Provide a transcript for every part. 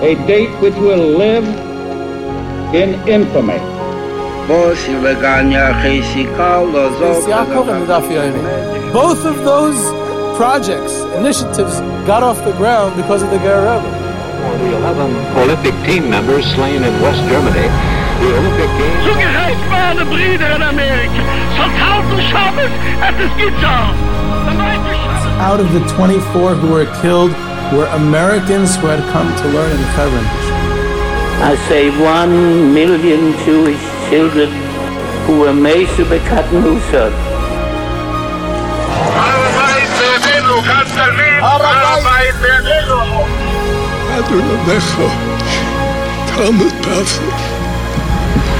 A date which will live in infamy. Both of those projects, initiatives, got off the ground because of the Ger Rebbe. The 11 Olympic team members slain in West Germany. The Olympic Games. Zugerecht waren Brüder in Amerika. Vertrauten Schabbat at the Gitter. Out of the 24 who were killed were Americans who had come to learn in Hebron. I say one million Jewish children who were made to be cut loose.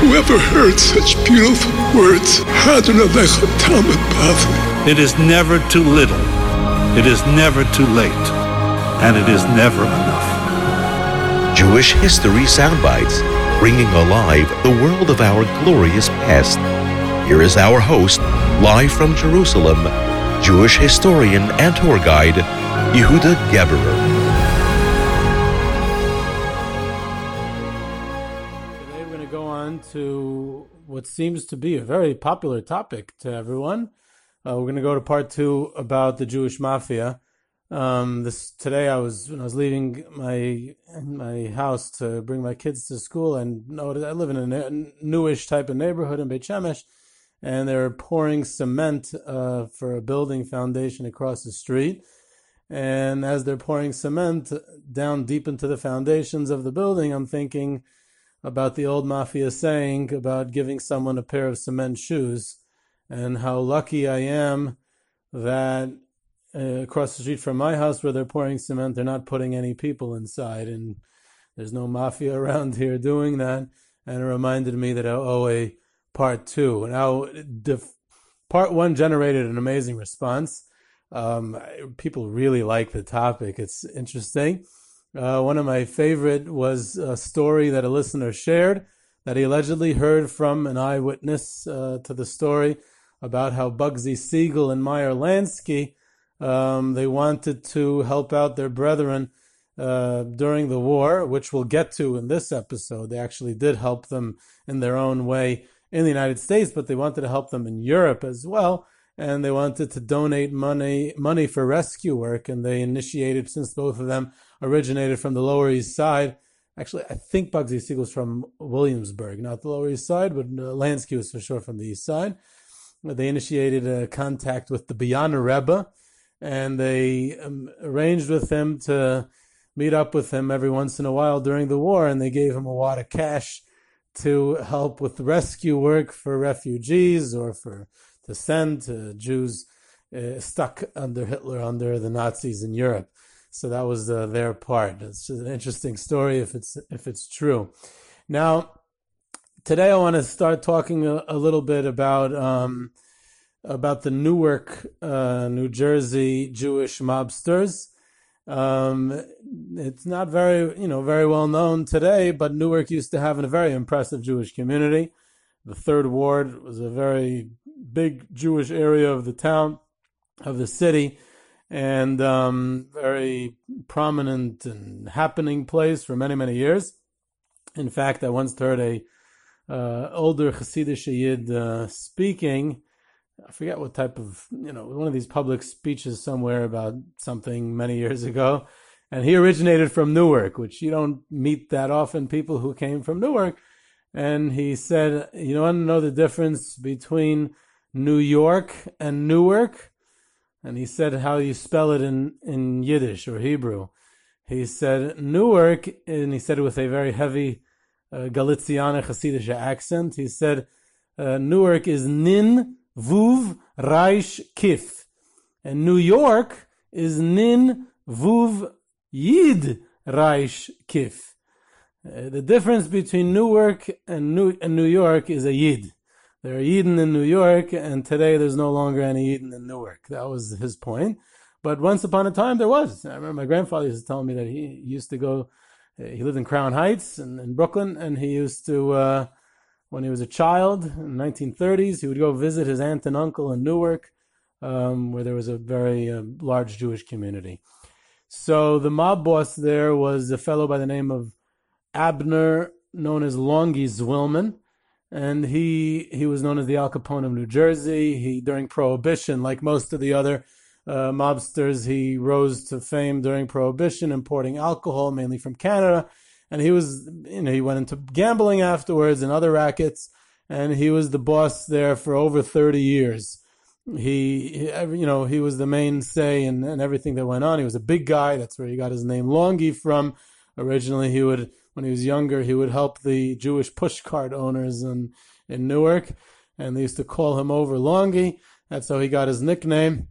Whoever heard such beautiful words, It is never too little, it is never too late, and it is never enough. Jewish History Soundbites, bringing alive the world of our glorious past. Here is our host, live from Jerusalem, Jewish historian and tour guide, Yehuda Geberer. Today we're going to go on to what seems to be a very popular topic to everyone. Uh, we're going to go to part two about the Jewish mafia. Um, this today I was when I was leaving my my house to bring my kids to school and noticed I live in a newish type of neighborhood in Beit Shemesh, and they're pouring cement uh, for a building foundation across the street. And as they're pouring cement down deep into the foundations of the building, I'm thinking about the old mafia saying about giving someone a pair of cement shoes, and how lucky I am that uh, across the street from my house where they're pouring cement, they're not putting any people inside, and there's no mafia around here doing that. And it reminded me that I owe a part two. Now, def- part one generated an amazing response. Um, people really like the topic. It's interesting. Uh, one of my favorite was a story that a listener shared that he allegedly heard from an eyewitness uh, to the story about how Bugsy Siegel and Meyer Lansky um, they wanted to help out their brethren uh, during the war, which we'll get to in this episode. They actually did help them in their own way in the United States, but they wanted to help them in Europe as well. And they wanted to donate money money for rescue work, and they initiated since both of them originated from the Lower East Side. Actually, I think Bugsy Siegel was from Williamsburg, not the Lower East Side, but uh, Lansky was for sure from the East Side. They initiated a contact with the Boyaner Rebbe, and they um, arranged with him to meet up with him every once in a while during the war, and they gave him a wad of cash to help with rescue work for refugees or for to send to Jews uh, stuck under Hitler, under the Nazis in Europe. So that was uh, their part. It's an interesting story if it's if it's true. Now, today I want to start talking a, a little bit about. Um, about the Newark, uh, New Jersey Jewish mobsters. Um, it's not very, you know, very well known today, but Newark used to have a very impressive Jewish community. The Third Ward was a very big Jewish area of the town, of the city, and um, very prominent and happening place for many, many years. In fact, I once heard a uh, older Hasidic Yid uh, speaking I forget what type of, you know, one of these public speeches somewhere about something many years ago. And he originated from Newark, which you don't meet that often, people who came from Newark. And he said, You want to know the difference between New York and Newark? And he said how you spell it in, in Yiddish or Hebrew. He said Newark, and he said it with a very heavy uh, Galiciana Hasidic accent. He said uh, Newark is Nin Vuv Reich Kif. And New York is Nin Vuv Yid Reich Kif. Uh, the difference between Newark and New, and New York is a Yid. There are Yidden in New York, and today there's no longer any Yidden in Newark. That was his point. But once upon a time, there was. I remember my grandfather used to tell me that he used to go, he lived in Crown Heights in, in Brooklyn, and he used to uh, when he was a child in the 1930s. He would go visit his aunt and uncle in Newark um, where there was a very uh, large Jewish community. So the mob boss there was a fellow by the name of Abner, known as Longy Zwillman, and he he was known as the Al Capone of New Jersey. He during Prohibition, like most of the other uh, mobsters, he rose to fame during Prohibition, importing alcohol mainly from Canada, and he was you know he went into gambling afterwards and other rackets, and he was the boss there for over thirty years. He, you know he was the mainstay and, and everything that went on. He was a big guy. That's where he got his name Longy from. Originally, he would when he was younger, he would help the Jewish pushcart owners in, in Newark, and they used to call him over Longy. That's how he got his nickname.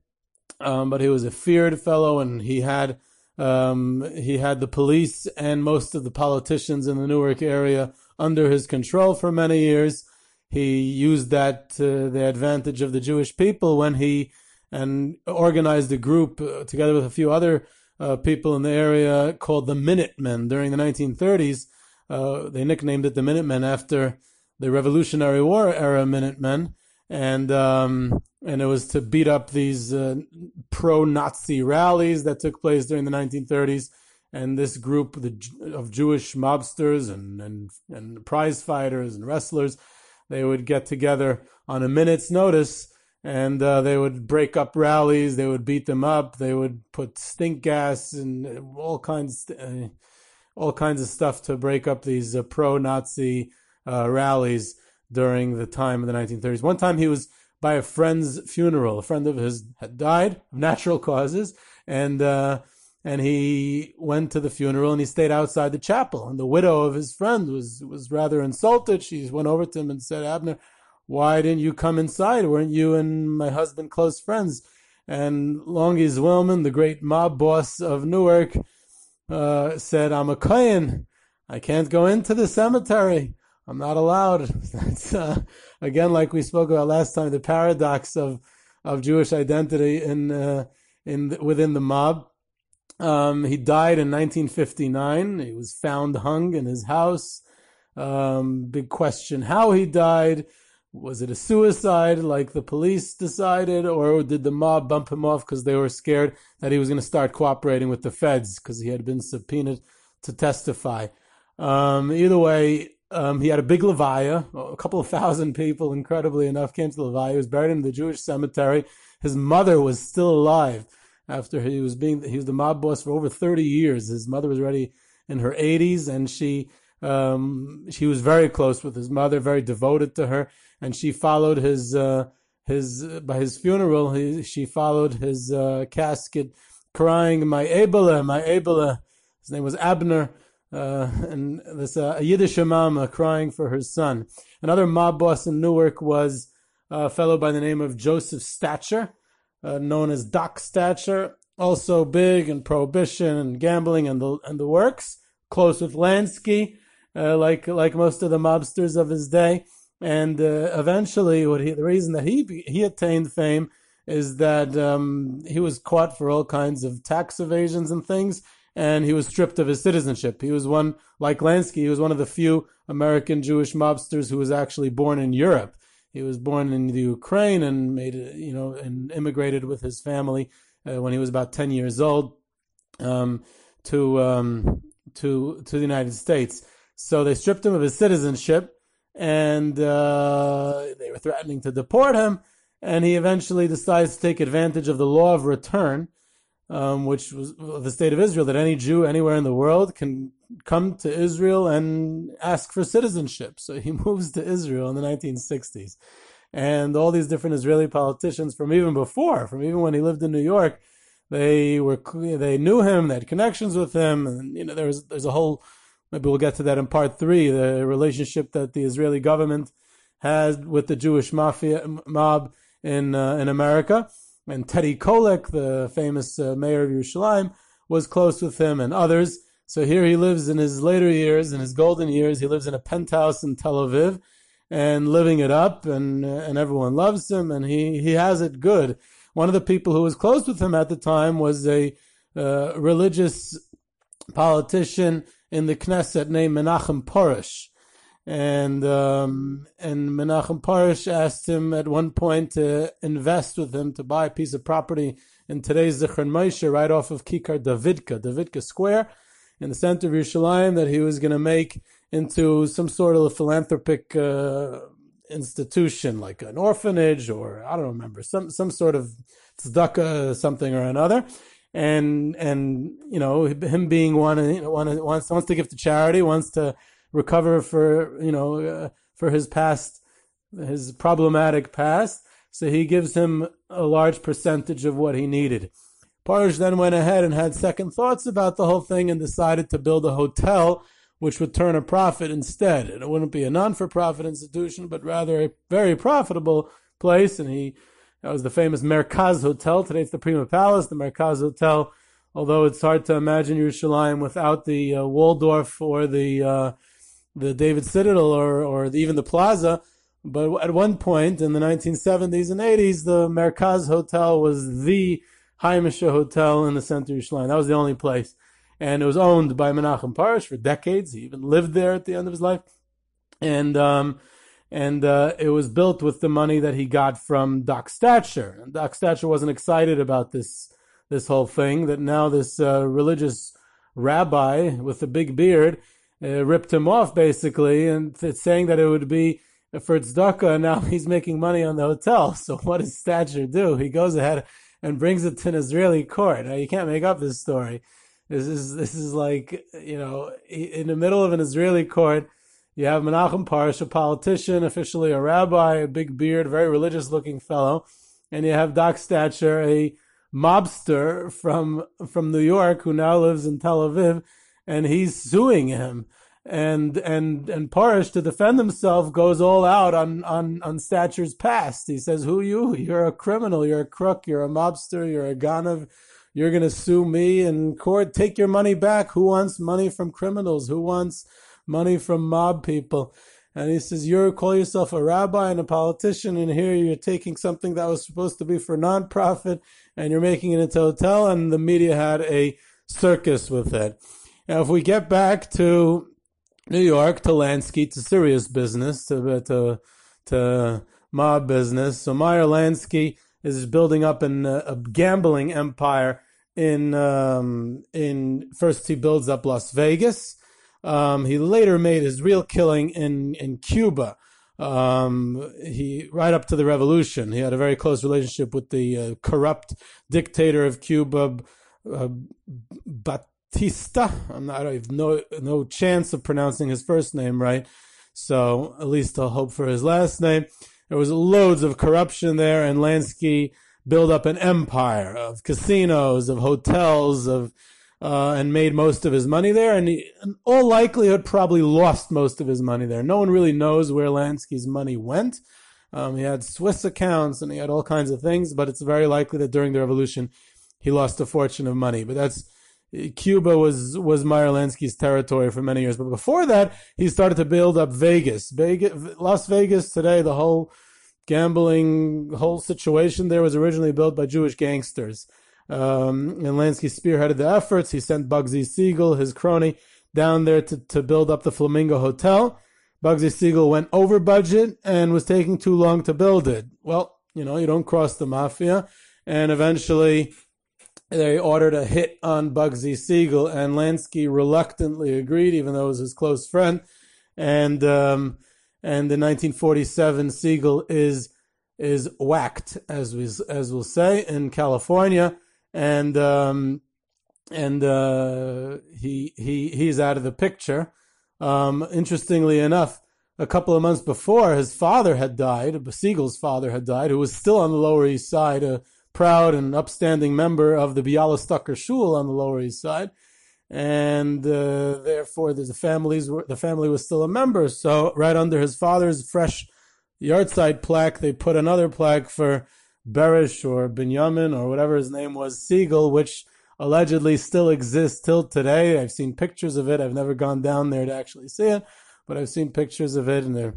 Um, but he was a feared fellow, and he had um, he had the police and most of the politicians in the Newark area under his control for many years. He used that to the advantage of the Jewish people when he and organized a group uh, together with a few other uh, people in the area called the Minutemen during the 1930s. Uh, they nicknamed it the Minutemen after the Revolutionary War era Minutemen, and um, and it was to beat up these uh, pro-Nazi rallies that took place during the 1930s. And this group of Jewish mobsters and, and, and prize fighters and wrestlers, they would get together on a minute's notice and uh, they would break up rallies. They would beat them up. They would put stink gas and all kinds, uh, all kinds of stuff to break up these uh, pro-Nazi uh, rallies during the time of the 1930s. One time he was by a friend's funeral. A friend of his had died of natural causes, and uh, and he went to the funeral and he stayed outside the chapel. And the widow of his friend was was rather insulted. She went over to him and said, "Abner." why didn't you come inside? Weren't you and my husband close friends? And Longy Zwillman, the great mob boss of Newark, uh, said, I'm a Kohen. I can't go into the cemetery. I'm not allowed. That's, uh, again, like we spoke about last time, the paradox of, of Jewish identity in, uh, in, within the mob. Um, he died in 1959. He was found hung in his house. Um, big question how he died was it a suicide like the police decided, or did the mob bump him off because they were scared that he was going to start cooperating with the feds because he had been subpoenaed to testify? Um, either way, um, he had a big levaya. A couple of thousand people, incredibly enough, came to the levaya. He was buried in the Jewish cemetery. His mother was still alive after he was being he was the mob boss for over 30 years. His mother was already in her 80s, and she um, she was very close with his mother, very devoted to her and she followed his uh, his by his funeral. He, she followed his uh, casket, crying, "My Abela, my Abela." His name was Abner, uh, and this uh, a Yiddish mama crying for her son. Another mob boss in Newark was a fellow by the name of Joseph Stacher, uh, known as Doc Stacher, also big in prohibition and gambling and the and the works. Close with Lansky, uh, like like most of the mobsters of his day. And uh, eventually, what he, the reason that he he attained fame is that um, he was caught for all kinds of tax evasions and things, and he was stripped of his citizenship. He was one, like Lansky, he was one of the few American Jewish mobsters who was actually born in Europe. He was born in the Ukraine and made, you know, and immigrated with his family uh, when he was about ten years old um, to um, to to the United States. So they stripped him of his citizenship and uh, they were threatening to deport him. And he eventually decides to take advantage of the law of return, um, which was the state of Israel, that any Jew anywhere in the world can come to Israel and ask for citizenship. So he moves to Israel in the 1960s. And all these different Israeli politicians from even before, from even when he lived in New York, they were they knew him, they had connections with him, and you know there was there's a whole Maybe we'll get to that in part three. The relationship that the Israeli government has with the Jewish mafia mob in uh, in America, and Teddy Kollek, the famous uh, mayor of Yerushalayim, was close with him and others. So here he lives in his later years, in his golden years. He lives in a penthouse in Tel Aviv, and living it up, and uh, and everyone loves him, and he he has it good. One of the people who was close with him at the time was a uh, religious politician in the Knesset named Menachem Porush. And um, and Menachem Porush asked him at one point to invest with him to buy a piece of property in today's Zichron Moshe, right off of Kikar Davidka, Davidka Square, in the center of Yerushalayim, that he was going to make into some sort of a philanthropic uh, institution, like an orphanage or I don't remember some some sort of tzedakah, something or another. And and you know him being one, you know, one wants wants to give to charity, wants to recover for you know uh, for his past, his problematic past. So he gives him a large percentage of what he needed. Porush then went ahead and had second thoughts about the whole thing and decided to build a hotel which would turn a profit instead. And it wouldn't be a non-for-profit institution, but rather a very profitable place. And he, that was the famous Merkaz Hotel. Today it's the Prima Palace, the Merkaz Hotel. Although it's hard to imagine Yerushalayim without the uh, Waldorf or the uh, the David Citadel or or even the Plaza. But at one point in the 1970s and 80s, the Merkaz Hotel was the Haimisha Hotel in the center of Yerushalayim. That was the only place and it was owned by Menachem Porush for decades. He even lived there at the end of his life, and um, and uh, it was built with the money that he got from Doc Stacher. And Doc Stacher wasn't excited about this this whole thing. That now this uh, religious rabbi with the big beard uh, ripped him off basically, and saying that it would be for tzedakah. And now he's making money on the hotel. So what does Stacher do? He goes ahead and brings it to an Israeli court. Now you can't make up this story. This is this is like you know in the middle of an Israeli court, you have Menachem Porush, a politician, officially a rabbi, a big beard, very religious looking fellow, and you have Doc Stacher, a mobster from from New York who now lives in Tel Aviv, and he's suing him. And and and Porush to defend himself goes all out on on on Stacher's past. He says, "Who you? You're a criminal. You're a crook. You're a mobster. You're a ganav." You're going to sue me in court. Take your money back. Who wants money from criminals? Who wants money from mob people? And he says, you call yourself a rabbi and a politician, and here you're taking something that was supposed to be for nonprofit, and you're making it into a hotel, and the media had a circus with it. Now, if we get back to New York, to Lansky, to serious business, to to to mob business, so Meyer Lansky is building up an, uh, a gambling empire in um, in first he builds up Las Vegas. Um, he later made his real killing in in Cuba. Um, he right up to the revolution, he had a very close relationship with the uh, corrupt dictator of Cuba, uh, Batista. Not, I have no no chance of pronouncing his first name right, so at least I'll hope for his last name. There was loads of corruption there, and Lansky built up an empire of casinos, of hotels, of uh, and made most of his money there. And in all likelihood, probably lost most of his money there. No one really knows where Lansky's money went. Um, he had Swiss accounts and he had all kinds of things, but it's very likely that during the revolution, he lost a fortune of money. But that's Cuba was was Meyer Lansky's territory for many years. But before that, he started to build up Vegas. Vegas, Las Vegas today, the whole gambling whole situation there was originally built by Jewish gangsters. Um, and Lansky spearheaded the efforts. He sent Bugsy Siegel, his crony, down there to, to build up the Flamingo Hotel. Bugsy Siegel went over budget and was taking too long to build it. Well, you know, you don't cross the mafia. And eventually they ordered a hit on Bugsy Siegel, and Lansky reluctantly agreed, even though it was his close friend. And um, and in 1947 Siegel is is whacked, as we as we'll say in California, and um, and uh, he he he's out of the picture. Um, interestingly enough, a couple of months before, his father had died. Siegel's father had died, who was still on the Lower East Side, proud and upstanding member of the Bialystoker Shul on the Lower East Side and uh, therefore the families were, the family was still a member. So right under his father's fresh yahrzeit plaque, they put another plaque for Berish or Binyamin or whatever his name was, Siegel, which allegedly still exists till today. I've seen pictures of it. I've never gone down there to actually see it, but I've seen pictures of it, and they're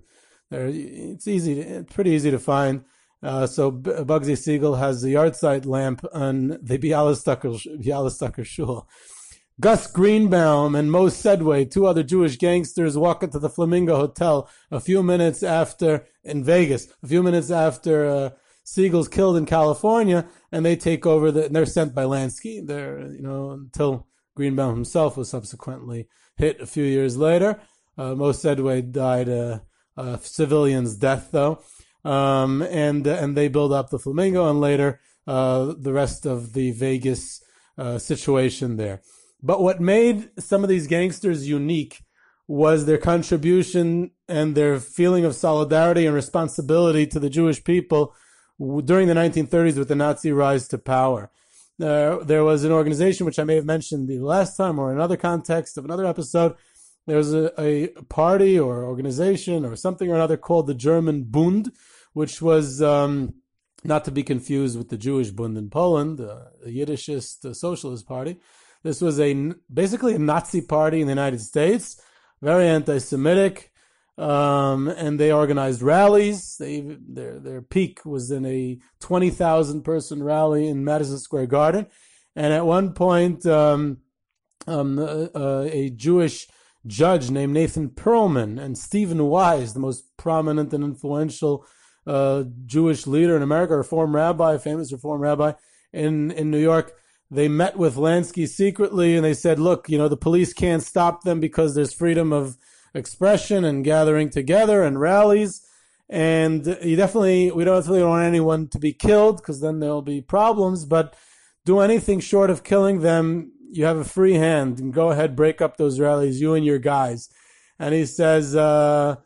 they're it's easy, to, it's pretty easy to find. Uh, so Bugsy Siegel has the yahrzeit lamp on the Bialystoker, Bialystoker Shul. Gus Greenbaum and Mo Sedway, two other Jewish gangsters, walk into the Flamingo Hotel a few minutes after in Vegas, a few minutes after uh, Siegel's killed in California, and they take over. The, and they're sent by Lansky. They're you know until Greenbaum himself was subsequently hit a few years later. Uh, Mo Sedway died a, a civilian's death though, um, and and they build up the Flamingo, and later uh, the rest of the Vegas uh, situation there. But what made some of these gangsters unique was their contribution and their feeling of solidarity and responsibility to the Jewish people during the 1930s with the Nazi rise to power. Uh, there was an organization which I may have mentioned the last time or another context of another episode. There was a, a party or organization or something or another called the German Bund, which was um, not to be confused with the Jewish Bund in Poland, uh, a Yiddishist uh, socialist party. This was a basically a Nazi party in the United States, very anti-Semitic, um, and they organized rallies. They their their peak was in a twenty thousand person rally in Madison Square Garden, and at one point, um, um, uh, uh, a Jewish judge named Nathan Perlman and Stephen Wise, the most prominent and influential uh, Jewish leader in America, a reform rabbi, a famous reform rabbi in in New York they met with Lansky secretly and they said, look, you know, the police can't stop them because there's freedom of expression and gathering together and rallies. And you definitely, we don't definitely want anyone to be killed because then there'll be problems, but do anything short of killing them. You have a free hand and go ahead, break up those rallies, you and your guys. And he says, uh,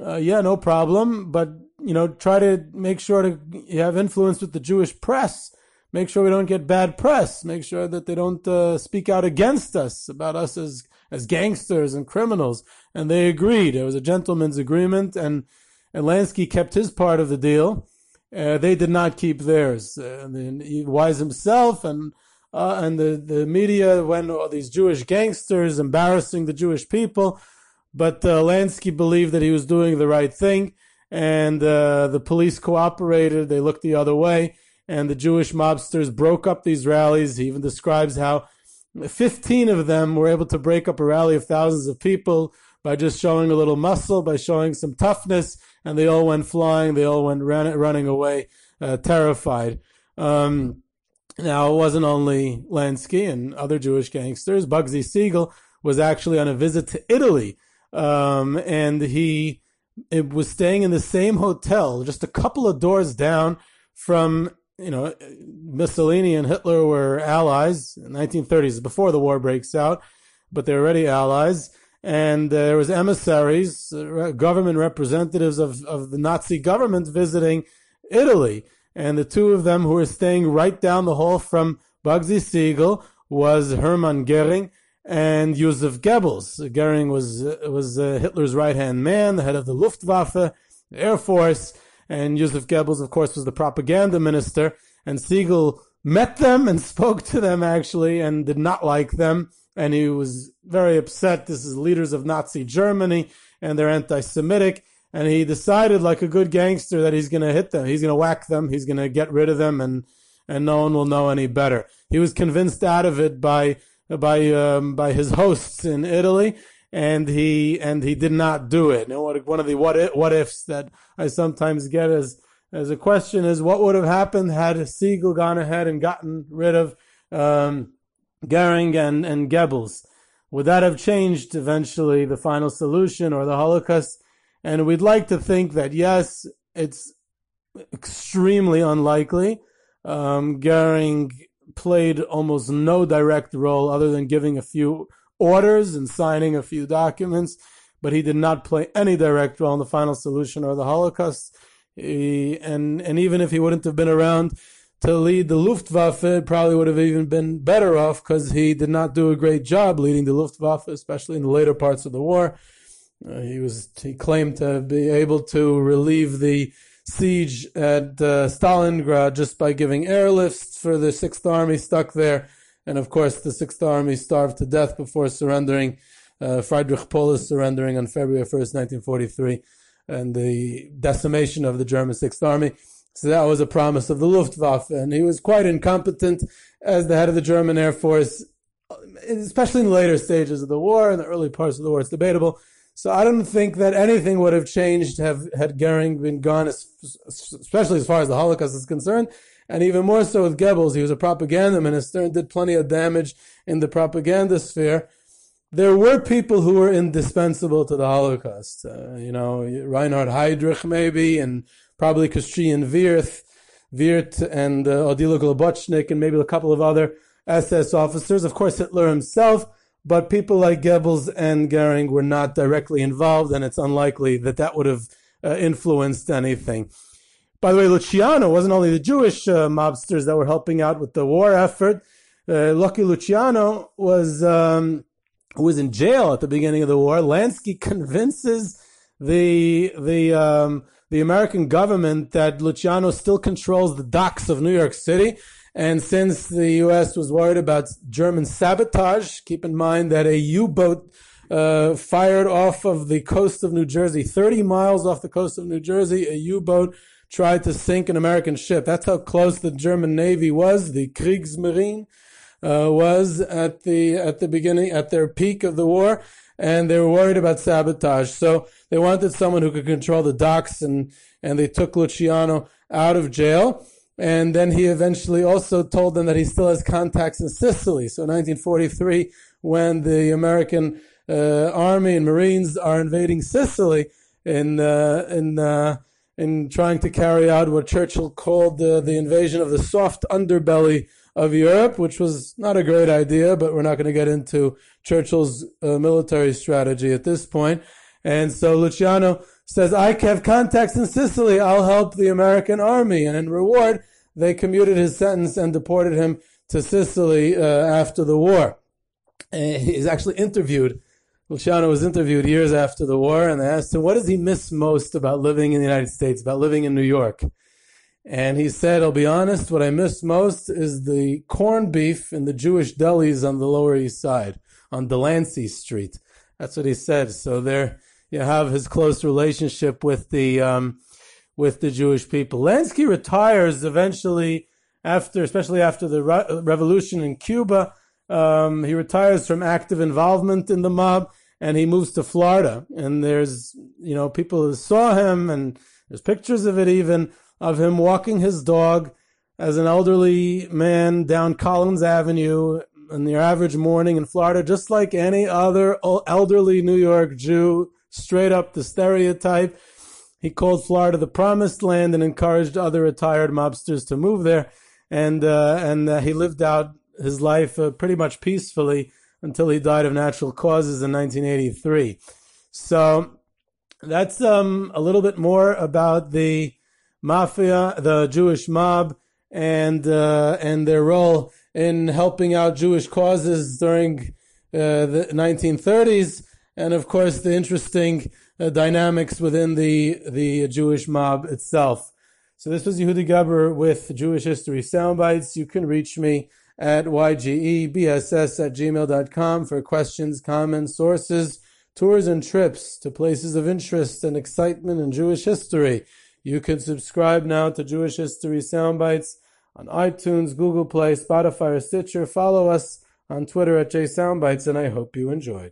uh, yeah, no problem, but you know, try to make sure to have influence with the Jewish press make sure we don't get bad press, make sure that they don't uh, speak out against us about us as as gangsters and criminals. And they agreed. It was a gentleman's agreement, and, and Lansky kept his part of the deal. Uh, they did not keep theirs. Uh, the, Wise himself and uh, and the, the media went all these Jewish gangsters embarrassing the Jewish people, but uh, Lansky believed that he was doing the right thing, and uh, the police cooperated. They looked the other way, and the Jewish mobsters broke up these rallies. He even describes how 15 of them were able to break up a rally of thousands of people by just showing a little muscle, by showing some toughness, and they all went flying. They all went ran, running away, uh, terrified. Um, now, it wasn't only Lansky and other Jewish gangsters. Bugsy Siegel was actually on a visit to Italy, um, and he it was staying in the same hotel, just a couple of doors down from you know, Mussolini and Hitler were allies in the 1930s, before the war breaks out, but they're already allies. And there was emissaries, uh, government representatives of, of the Nazi government visiting Italy. And the two of them who were staying right down the hall from Bugsy Siegel was Hermann Goering and Josef Goebbels. Goering was, was uh, Hitler's right hand man, the head of the Luftwaffe, the Air Force and Josef Goebbels, of course, was the propaganda minister, and Siegel met them and spoke to them actually and did not like them. And he was very upset. This is leaders of Nazi Germany and they're anti-Semitic. And he decided like a good gangster that he's going to hit them. He's going to whack them. He's going to get rid of them and, and no one will know any better. He was convinced out of it by, by, um, by his hosts in Italy and he and he did not do it. And one of the what if, what ifs that I sometimes get as as a question is what would have happened had Siegel gone ahead and gotten rid of um, Goering and and Goebbels? Would that have changed eventually the final solution or the Holocaust? And we'd like to think that yes, it's extremely unlikely. Um, Goering played almost no direct role other than giving a few orders and signing a few documents, but he did not play any direct role in the final solution or the Holocaust. He, and and even if he wouldn't have been around to lead the Luftwaffe, probably would have even been better off because he did not do a great job leading the Luftwaffe, especially in the later parts of the war. Uh, he was he claimed to be able to relieve the siege at uh, Stalingrad just by giving airlifts for the Sixth Army stuck there and of course, the Sixth Army starved to death before surrendering. Uh, Friedrich Paulus surrendering on February 1st, 1943, and the decimation of the German Sixth Army. So that was a promise of the Luftwaffe, and he was quite incompetent as the head of the German Air Force. especially in the later stages of the war and the early parts of the war, it's debatable. So I don't think that anything would have changed have had Goering been gone, especially as far as the Holocaust is concerned, and even more so with Goebbels. He was a propaganda minister and did plenty of damage in the propaganda sphere. There were people who were indispensable to the Holocaust. Uh, you know, Reinhard Heydrich maybe, and probably Christian Wirth, Wirth and uh, Odilo Globocnik, and maybe a couple of other SS officers. Of course, Hitler himself but people like Goebbels and Goering were not directly involved, and it's unlikely that that would have uh, influenced anything. By the way, Luciano wasn't only the Jewish uh, mobsters that were helping out with the war effort. Uh, Lucky Luciano was um, was in jail at the beginning of the war. Lansky convinces the the um, the American government that Luciano still controls the docks of New York City and since the U.S. was worried about German sabotage, keep in mind that a U-boat uh, fired off of the coast of New Jersey, 30 miles off the coast of New Jersey, a U-boat tried to sink an American ship. That's how close the German Navy was. The Kriegsmarine uh, was at the at the beginning, at their peak of the war, and they were worried about sabotage. So they wanted someone who could control the docks, and and they took Luciano out of jail. And then he eventually also told them that he still has contacts in Sicily. So 1943, when the American uh, Army and Marines are invading Sicily in uh, in uh, in trying to carry out what Churchill called the the invasion of the soft underbelly of Europe, which was not a great idea, but we're not going to get into Churchill's uh, military strategy at this point. And so Luciano says, I have contacts in Sicily. I'll help the American army. And in reward, they commuted his sentence and deported him to Sicily uh, after the war. And he's actually interviewed. Luciano was interviewed years after the war, and they asked him, What does he miss most about living in the United States, about living in New York? And he said, I'll be honest, what I miss most is the corned beef in the Jewish delis on the Lower East Side, on Delancey Street. That's what he said. So there you have his close relationship with the um, with the Jewish people. Lansky retires eventually after, especially after the re- revolution in Cuba. Um, he retires from active involvement in the mob and he moves to Florida. And there's, you know, people who saw him and there's pictures of it even of him walking his dog as an elderly man down Collins Avenue in your average morning in Florida, just like any other elderly New York Jew, straight up the stereotype. He called Florida the promised land and encouraged other retired mobsters to move there. And, uh, and uh, he lived out his life uh, pretty much peacefully until he died of natural causes in 1983. So that's um, a little bit more about the mafia, the Jewish mob, and uh, and their role in helping out Jewish causes during uh, the 1930s, and of course the interesting uh, dynamics within the the Jewish mob itself. So this was Yehuda Geberer with Jewish History Soundbites. You can reach me at ygebss at gmail.com for questions, comments, sources, tours, and trips to places of interest and excitement in Jewish history. You can subscribe now to Jewish History Soundbites on iTunes, Google Play, Spotify, or Stitcher. Follow us on Twitter at JSoundbites, and I hope you enjoyed.